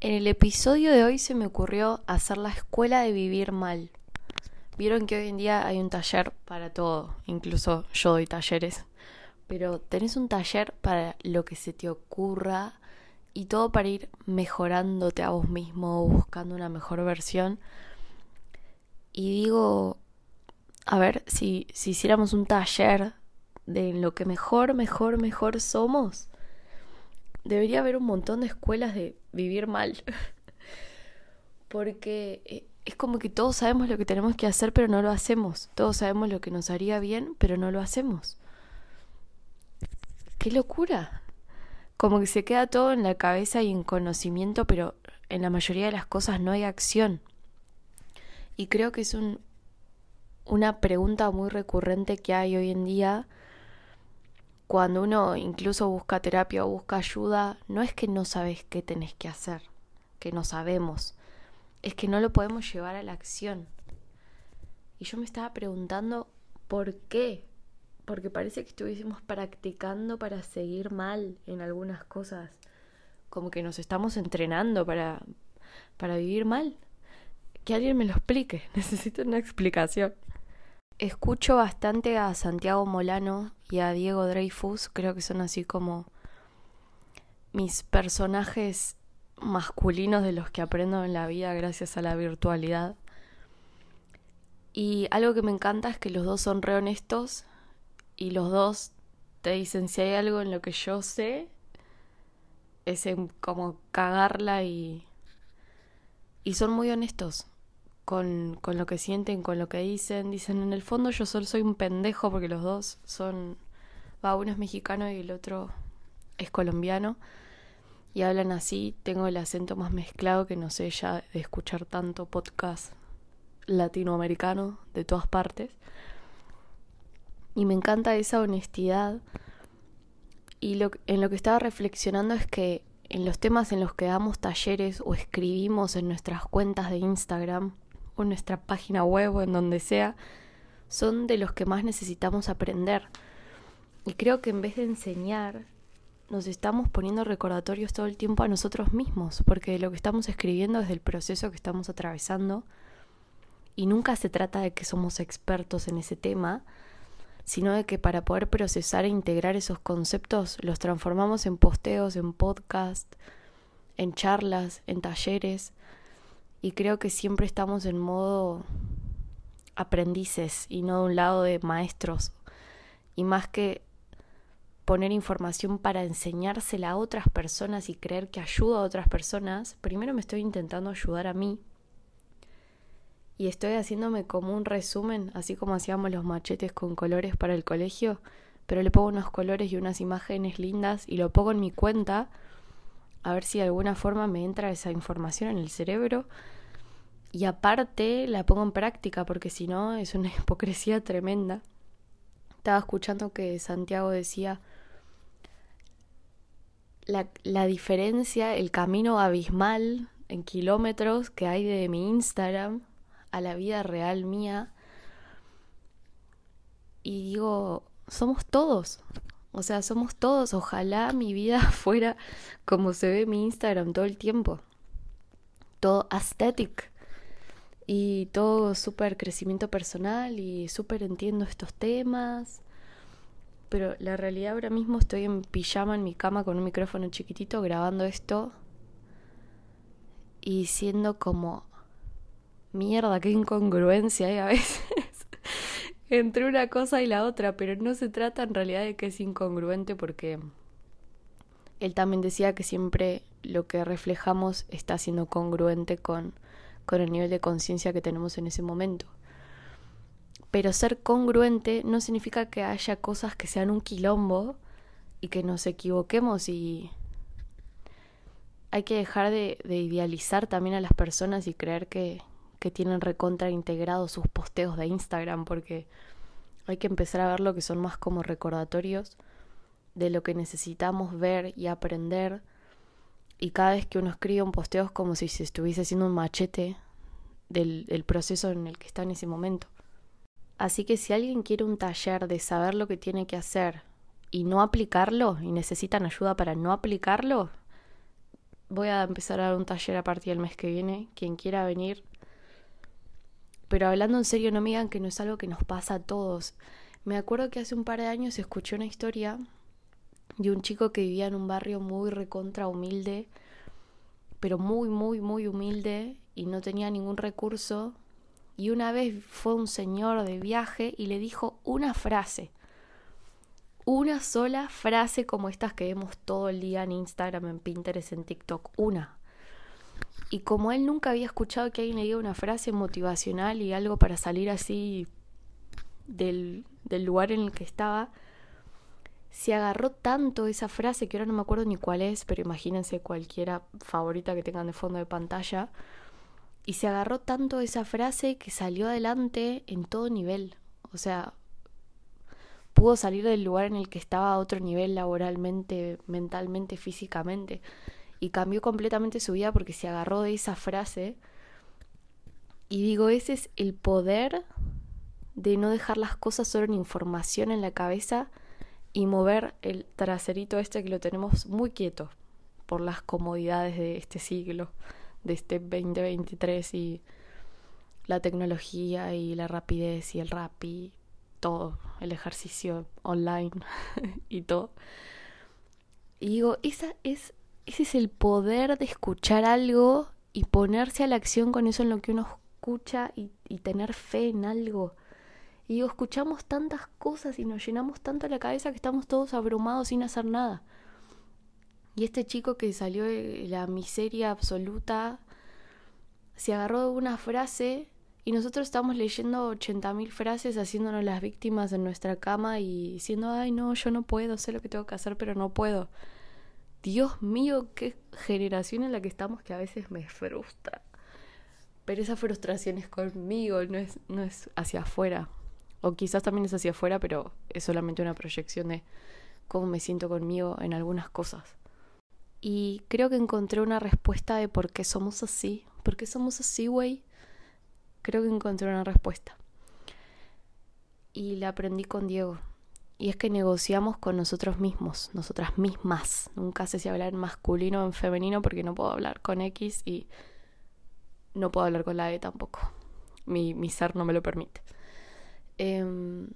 En el episodio de hoy se me ocurrió hacer la escuela de vivir mal. Vieron que hoy en día hay un taller para todo, incluso yo doy talleres, pero tenés un taller para lo que se te ocurra y todo para ir mejorándote a vos mismo, buscando una mejor versión. Y digo, a ver, si, si hiciéramos un taller de lo que mejor, mejor, mejor somos, debería haber un montón de escuelas de vivir mal. Porque eh, es como que todos sabemos lo que tenemos que hacer, pero no lo hacemos. Todos sabemos lo que nos haría bien, pero no lo hacemos. ¡Qué locura! Como que se queda todo en la cabeza y en conocimiento, pero en la mayoría de las cosas no hay acción. Y creo que es un, una pregunta muy recurrente que hay hoy en día cuando uno incluso busca terapia o busca ayuda, no es que no sabes qué tenés que hacer, que no sabemos, es que no lo podemos llevar a la acción. Y yo me estaba preguntando por qué, porque parece que estuviésemos practicando para seguir mal en algunas cosas, como que nos estamos entrenando para, para vivir mal. Que alguien me lo explique, necesito una explicación. Escucho bastante a Santiago Molano y a Diego Dreyfus, creo que son así como mis personajes masculinos de los que aprendo en la vida gracias a la virtualidad. Y algo que me encanta es que los dos son re honestos y los dos te dicen si hay algo en lo que yo sé, es en como cagarla y, y son muy honestos con, con lo que sienten, con lo que dicen. Dicen, en el fondo yo solo soy un pendejo porque los dos son, va, uno es mexicano y el otro es colombiano. Y hablan así, tengo el acento más mezclado que no sé ya de escuchar tanto podcast latinoamericano de todas partes. Y me encanta esa honestidad. Y lo, en lo que estaba reflexionando es que en los temas en los que damos talleres o escribimos en nuestras cuentas de Instagram, en nuestra página web o en donde sea, son de los que más necesitamos aprender. Y creo que en vez de enseñar, nos estamos poniendo recordatorios todo el tiempo a nosotros mismos, porque lo que estamos escribiendo es del proceso que estamos atravesando y nunca se trata de que somos expertos en ese tema, sino de que para poder procesar e integrar esos conceptos los transformamos en posteos, en podcast, en charlas, en talleres, y creo que siempre estamos en modo aprendices y no de un lado de maestros. Y más que poner información para enseñársela a otras personas y creer que ayuda a otras personas, primero me estoy intentando ayudar a mí. Y estoy haciéndome como un resumen, así como hacíamos los machetes con colores para el colegio, pero le pongo unos colores y unas imágenes lindas y lo pongo en mi cuenta a ver si de alguna forma me entra esa información en el cerebro y aparte la pongo en práctica porque si no es una hipocresía tremenda. Estaba escuchando que Santiago decía la, la diferencia, el camino abismal en kilómetros que hay de mi Instagram a la vida real mía. Y digo, somos todos, o sea, somos todos. Ojalá mi vida fuera como se ve mi Instagram todo el tiempo. Todo aesthetic. Y todo súper crecimiento personal y súper entiendo estos temas. Pero la realidad ahora mismo estoy en pijama en mi cama con un micrófono chiquitito grabando esto. Y siendo como... Mierda, qué incongruencia hay a veces entre una cosa y la otra, pero no se trata en realidad de que es incongruente porque él también decía que siempre lo que reflejamos está siendo congruente con, con el nivel de conciencia que tenemos en ese momento. Pero ser congruente no significa que haya cosas que sean un quilombo y que nos equivoquemos y hay que dejar de, de idealizar también a las personas y creer que, que tienen recontra integrados sus posteos de Instagram porque hay que empezar a ver lo que son más como recordatorios de lo que necesitamos ver y aprender y cada vez que uno escribe un posteo es como si se estuviese haciendo un machete del, proceso en el que está en ese momento. Así que si alguien quiere un taller de saber lo que tiene que hacer y no aplicarlo y necesitan ayuda para no aplicarlo, voy a empezar a dar un taller a partir del mes que viene. Quien quiera venir. Pero hablando en serio, no me digan que no es algo que nos pasa a todos. Me acuerdo que hace un par de años escuché una historia de un chico que vivía en un barrio muy recontra humilde, pero muy, muy, muy humilde y no tenía ningún recurso. Y una vez fue un señor de viaje y le dijo una frase. Una sola frase como estas que vemos todo el día en Instagram, en Pinterest, en TikTok. Una. Y como él nunca había escuchado que alguien le diga una frase motivacional y algo para salir así del, del lugar en el que estaba, se agarró tanto esa frase que ahora no me acuerdo ni cuál es, pero imagínense cualquiera favorita que tengan de fondo de pantalla. Y se agarró tanto esa frase que salió adelante en todo nivel. O sea, pudo salir del lugar en el que estaba a otro nivel laboralmente, mentalmente, físicamente. Y cambió completamente su vida porque se agarró de esa frase. Y digo, ese es el poder de no dejar las cosas solo en información en la cabeza y mover el traserito este que lo tenemos muy quieto por las comodidades de este siglo, de este 2023 y la tecnología y la rapidez y el rap y todo, el ejercicio online y todo. Y digo, esa es, ese es el poder de escuchar algo y ponerse a la acción con eso en lo que uno escucha y, y tener fe en algo. Y digo, escuchamos tantas cosas y nos llenamos tanto la cabeza que estamos todos abrumados sin hacer nada. Y este chico que salió de la miseria absoluta se agarró de una frase y nosotros estamos leyendo 80.000 frases haciéndonos las víctimas en nuestra cama y diciendo, ay no, yo no puedo, sé lo que tengo que hacer, pero no puedo. Dios mío, qué generación en la que estamos que a veces me frustra. Pero esa frustración es conmigo, no es, no es hacia afuera. O quizás también es hacia afuera, pero es solamente una proyección de cómo me siento conmigo en algunas cosas. Y creo que encontré una respuesta de por qué somos así. ¿Por qué somos así, güey? Creo que encontré una respuesta. Y la aprendí con Diego. Y es que negociamos con nosotros mismos, nosotras mismas. Nunca sé si hablar en masculino o en femenino porque no puedo hablar con X y no puedo hablar con la E tampoco. Mi, mi ser no me lo permite. Em,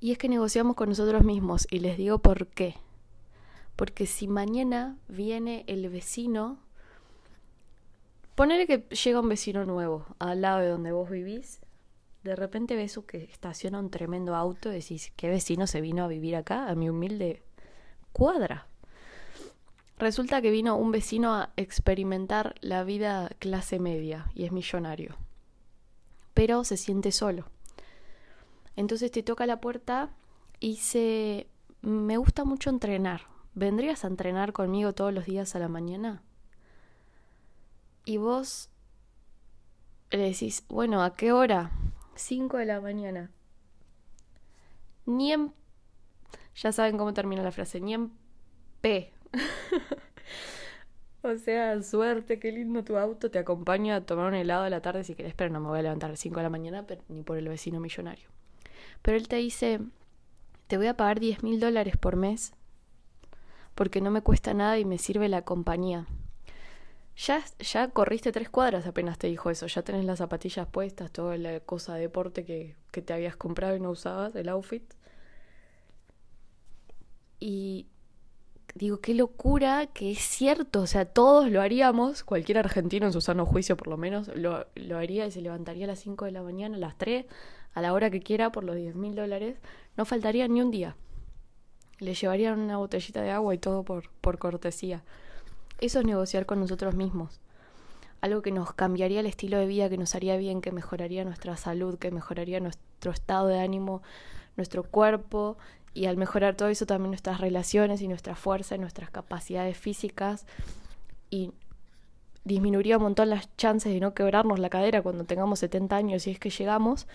y es que negociamos con nosotros mismos y les digo por qué. Porque si mañana viene el vecino, ponele que llega un vecino nuevo al lado de donde vos vivís, de repente ves que estaciona un tremendo auto y decís, ¿qué vecino se vino a vivir acá? A mi humilde cuadra. Resulta que vino un vecino a experimentar la vida clase media y es millonario. Pero se siente solo. Entonces te toca la puerta y dice, me gusta mucho entrenar. ¿Vendrías a entrenar conmigo todos los días a la mañana? Y vos le decís, bueno, ¿a qué hora? Cinco de la mañana. Ni en... Ya saben cómo termina la frase, ni en P. o sea, suerte, qué lindo tu auto, te acompaña a tomar un helado a la tarde si querés, pero no me voy a levantar a las 5 de la mañana ni por el vecino millonario. Pero él te dice, te voy a pagar 10 mil dólares por mes porque no me cuesta nada y me sirve la compañía. Ya, ya corriste tres cuadras apenas te dijo eso, ya tenés las zapatillas puestas, toda la cosa de deporte que, que te habías comprado y no usabas, el outfit. Y digo, qué locura que es cierto, o sea, todos lo haríamos, cualquier argentino en su sano juicio por lo menos, lo, lo haría y se levantaría a las 5 de la mañana, a las 3, a la hora que quiera por los 10 mil dólares, no faltaría ni un día. Le llevarían una botellita de agua y todo por, por cortesía. Eso es negociar con nosotros mismos. Algo que nos cambiaría el estilo de vida, que nos haría bien, que mejoraría nuestra salud, que mejoraría nuestro estado de ánimo, nuestro cuerpo y al mejorar todo eso también nuestras relaciones y nuestra fuerza y nuestras capacidades físicas y disminuiría un montón las chances de no quebrarnos la cadera cuando tengamos 70 años si es que llegamos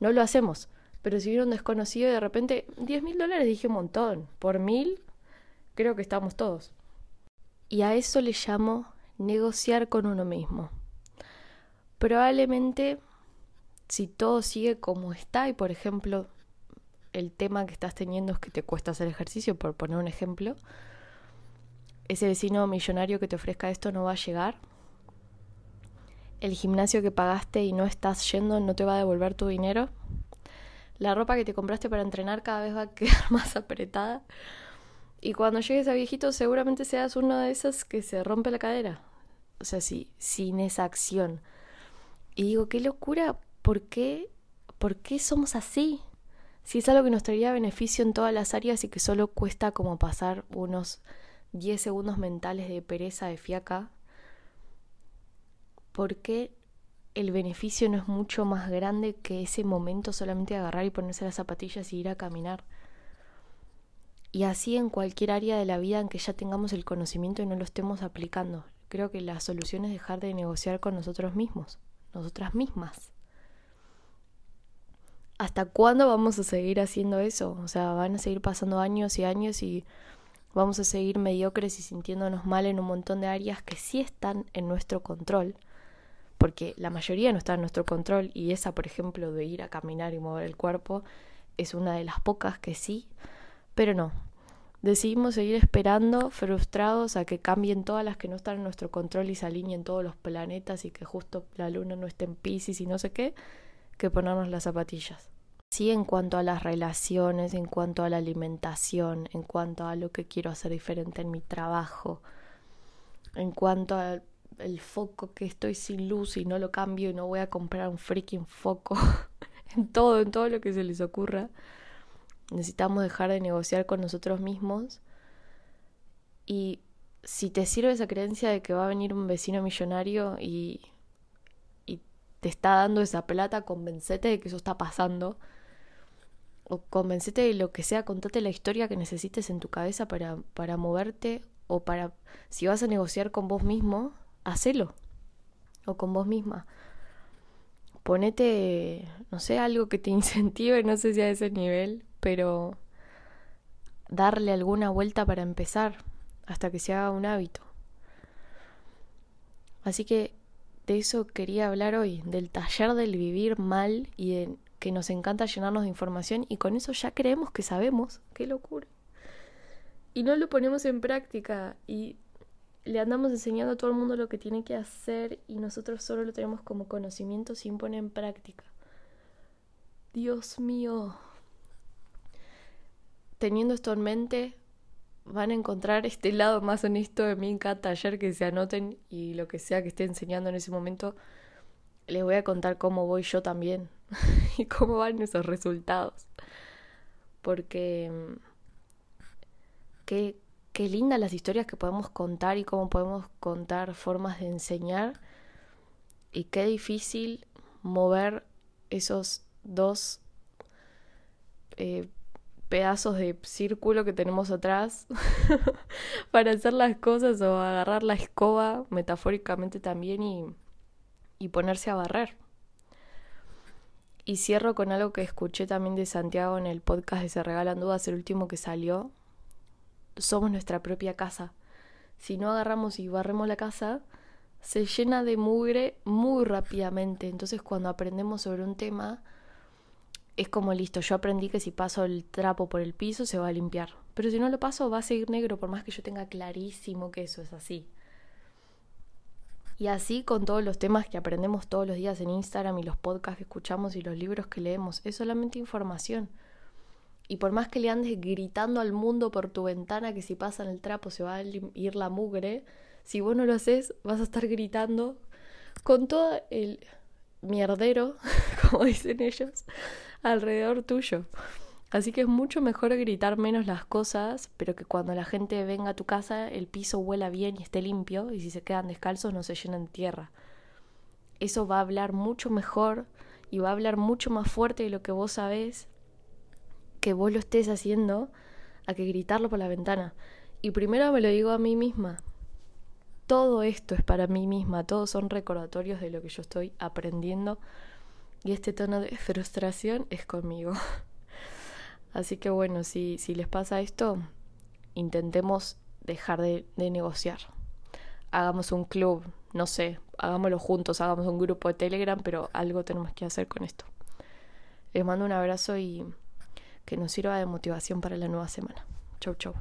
no lo hacemos. Pero si viene un desconocido y de repente 10 mil dólares dije un montón. Por mil creo que estamos todos. Y a eso le llamo negociar con uno mismo. Probablemente si todo sigue como está y por ejemplo el tema que estás teniendo es que te cuesta hacer ejercicio, por poner un ejemplo, ese vecino millonario que te ofrezca esto no va a llegar. El gimnasio que pagaste y no estás yendo no te va a devolver tu dinero. La ropa que te compraste para entrenar cada vez va a quedar más apretada. Y cuando llegues a viejito seguramente seas uno de esos que se rompe la cadera. O sea, sí, sin esa acción. Y digo, qué locura, ¿por qué, ¿por qué somos así? Si es algo que nos traería beneficio en todas las áreas y que solo cuesta como pasar unos 10 segundos mentales de pereza, de fiaca, ¿por qué el beneficio no es mucho más grande que ese momento solamente de agarrar y ponerse las zapatillas y ir a caminar? Y así en cualquier área de la vida en que ya tengamos el conocimiento y no lo estemos aplicando. Creo que la solución es dejar de negociar con nosotros mismos, nosotras mismas. ¿Hasta cuándo vamos a seguir haciendo eso? O sea, van a seguir pasando años y años y vamos a seguir mediocres y sintiéndonos mal en un montón de áreas que sí están en nuestro control, porque la mayoría no está en nuestro control y esa, por ejemplo, de ir a caminar y mover el cuerpo, es una de las pocas que sí pero no. Decidimos seguir esperando, frustrados a que cambien todas las que no están en nuestro control y se alineen todos los planetas y que justo la luna no esté en Pisces y no sé qué, que ponernos las zapatillas. Sí, en cuanto a las relaciones, en cuanto a la alimentación, en cuanto a lo que quiero hacer diferente en mi trabajo, en cuanto al foco que estoy sin luz y no lo cambio y no voy a comprar un freaking foco, en todo, en todo lo que se les ocurra necesitamos dejar de negociar con nosotros mismos y si te sirve esa creencia de que va a venir un vecino millonario y, y te está dando esa plata, convencete de que eso está pasando. O convencete de lo que sea, contate la historia que necesites en tu cabeza para, para moverte o para, si vas a negociar con vos mismo, hacelo. O con vos misma. Ponete, no sé, algo que te incentive, no sé si a ese nivel, pero darle alguna vuelta para empezar hasta que se haga un hábito. Así que de eso quería hablar hoy, del taller del vivir mal y de que nos encanta llenarnos de información y con eso ya creemos que sabemos. ¡Qué locura! Y no lo ponemos en práctica y le andamos enseñando a todo el mundo lo que tiene que hacer y nosotros solo lo tenemos como conocimiento sin poner en práctica. Dios mío, teniendo esto en mente, van a encontrar este lado más honesto de mí en cada taller que se anoten y lo que sea que esté enseñando en ese momento, les voy a contar cómo voy yo también y cómo van esos resultados. Porque mm, qué, qué lindas las historias que podemos contar y cómo podemos contar formas de enseñar y qué difícil mover esos dos eh, pedazos de círculo que tenemos atrás para hacer las cosas o agarrar la escoba metafóricamente también y, y ponerse a barrer. Y cierro con algo que escuché también de Santiago en el podcast de Se Regalan Dudas, el último que salió. Somos nuestra propia casa. Si no agarramos y barremos la casa, se llena de mugre muy rápidamente. Entonces cuando aprendemos sobre un tema, es como listo, yo aprendí que si paso el trapo por el piso se va a limpiar. Pero si no lo paso va a seguir negro por más que yo tenga clarísimo que eso es así. Y así con todos los temas que aprendemos todos los días en Instagram y los podcasts que escuchamos y los libros que leemos, es solamente información. Y por más que le andes gritando al mundo por tu ventana que si pasan el trapo se va a ir la mugre, si vos no lo haces vas a estar gritando con todo el mierdero, como dicen ellos, alrededor tuyo. Así que es mucho mejor gritar menos las cosas, pero que cuando la gente venga a tu casa el piso huela bien y esté limpio y si se quedan descalzos no se llenen de tierra. Eso va a hablar mucho mejor y va a hablar mucho más fuerte de lo que vos sabés que vos lo estés haciendo a que gritarlo por la ventana. Y primero me lo digo a mí misma. Todo esto es para mí misma, todos son recordatorios de lo que yo estoy aprendiendo y este tono de frustración es conmigo. Así que bueno, si, si les pasa esto, intentemos dejar de, de negociar. Hagamos un club, no sé, hagámoslo juntos, hagamos un grupo de Telegram, pero algo tenemos que hacer con esto. Les mando un abrazo y que nos sirva de motivación para la nueva semana. Chau, chau.